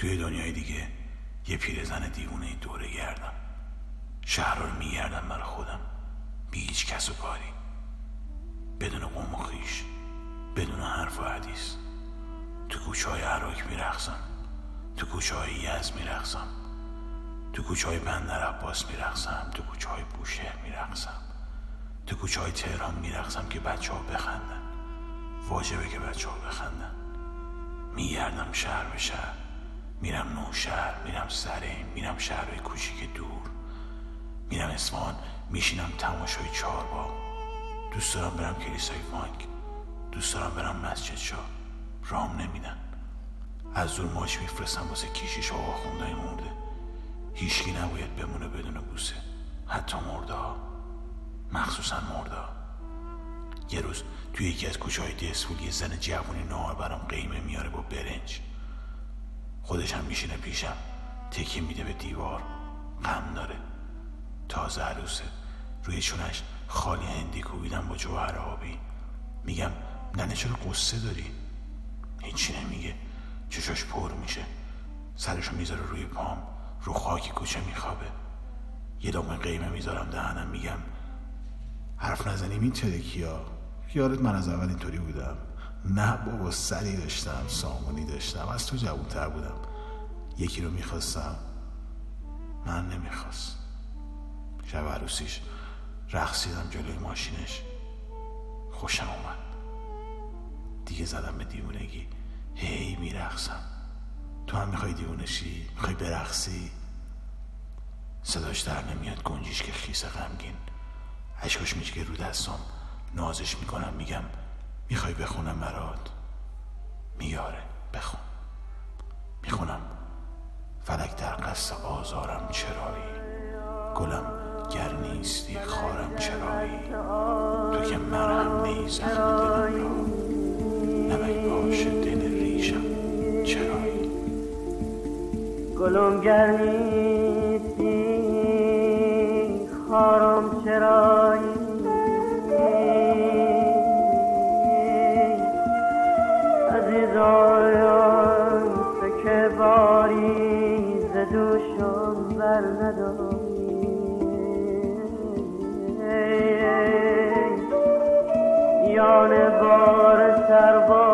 توی دنیای دیگه یه پیرزن دیوونه دوره گردم. شهر رو میگردم برای خودم. بی هیچ کس و کاری. بدون قوم و خیش بدون حرف و حدیث. تو کوچه های عراق میرخصم تو کوچه های یز میرخصم تو کوچه های بندر عباس میرخصم تو کوچه های بوشهر میرخصم تو کوچه های تهران میرخصم که بچه ها بخندن. واجبه که بچه ها بخندن. میگردم شهر به شهر. میرم نو شهر میرم سرین میرم شهرهای کوچیک دور. میرم اسمان میشینم تماشای چهارباغ دوست دارم برم کلیسای فانک. دوست دارم برم مسجد شاه. رام نمیدن. از دور ماچ میفرستم واسه کیشیش آقا خوندای مرده. هیچکی نباید بمونه بدون بوسه. حتی مرده ها مخصوصا مرده ها یه روز توی یکی از کوچه های دیسفول یه زن جوونی نهار برام قیمه میاره با برنج. خودش هم میشینه پیشم. تکی میده به دیوار. غم داره. تازه عروسه روی چونش خالی هندی کوبیدم با جوهر آبی. میگم ننه چرا قصه داری؟ هیچی نمیگه. چشاش پر میشه. سرشو می‌ذاره روی پام. رو خاکی کوچه میخوابه. یه دامه قیمه می‌ذارم دهنم. میگم حرف نزنیم این ترکیا یارت من از اول اینطوری بودم. نه بابا سری داشتم سامونی داشتم. از تو جوونتر بودم. یکی رو می‌خواستم. من نمی‌خواست شب عروسیش رقصیدم جلوی ماشینش. خوشم اومد. دیگه زدم به دیوونگی. هی میرقصم. تو هم می‌خوای دیوونشی می‌خوای برقصی؟ صداش در نمیاد. گنجیش که خیس غمگین. اشکاش میچگه رو دستم نازش می‌کنم میگم می‌خوای بخونم برات؟ میاره بخون. می‌خونم. فلک در قصد آزارم چرایی. گلم گر نیستی خارم چرایی. تو که مرهم نی زخم دلم را. نمک باش دل ریشم چرایی. گلم گر نیستی خارم چرایی. باری ز دوشم بر نداری. یان بار سربار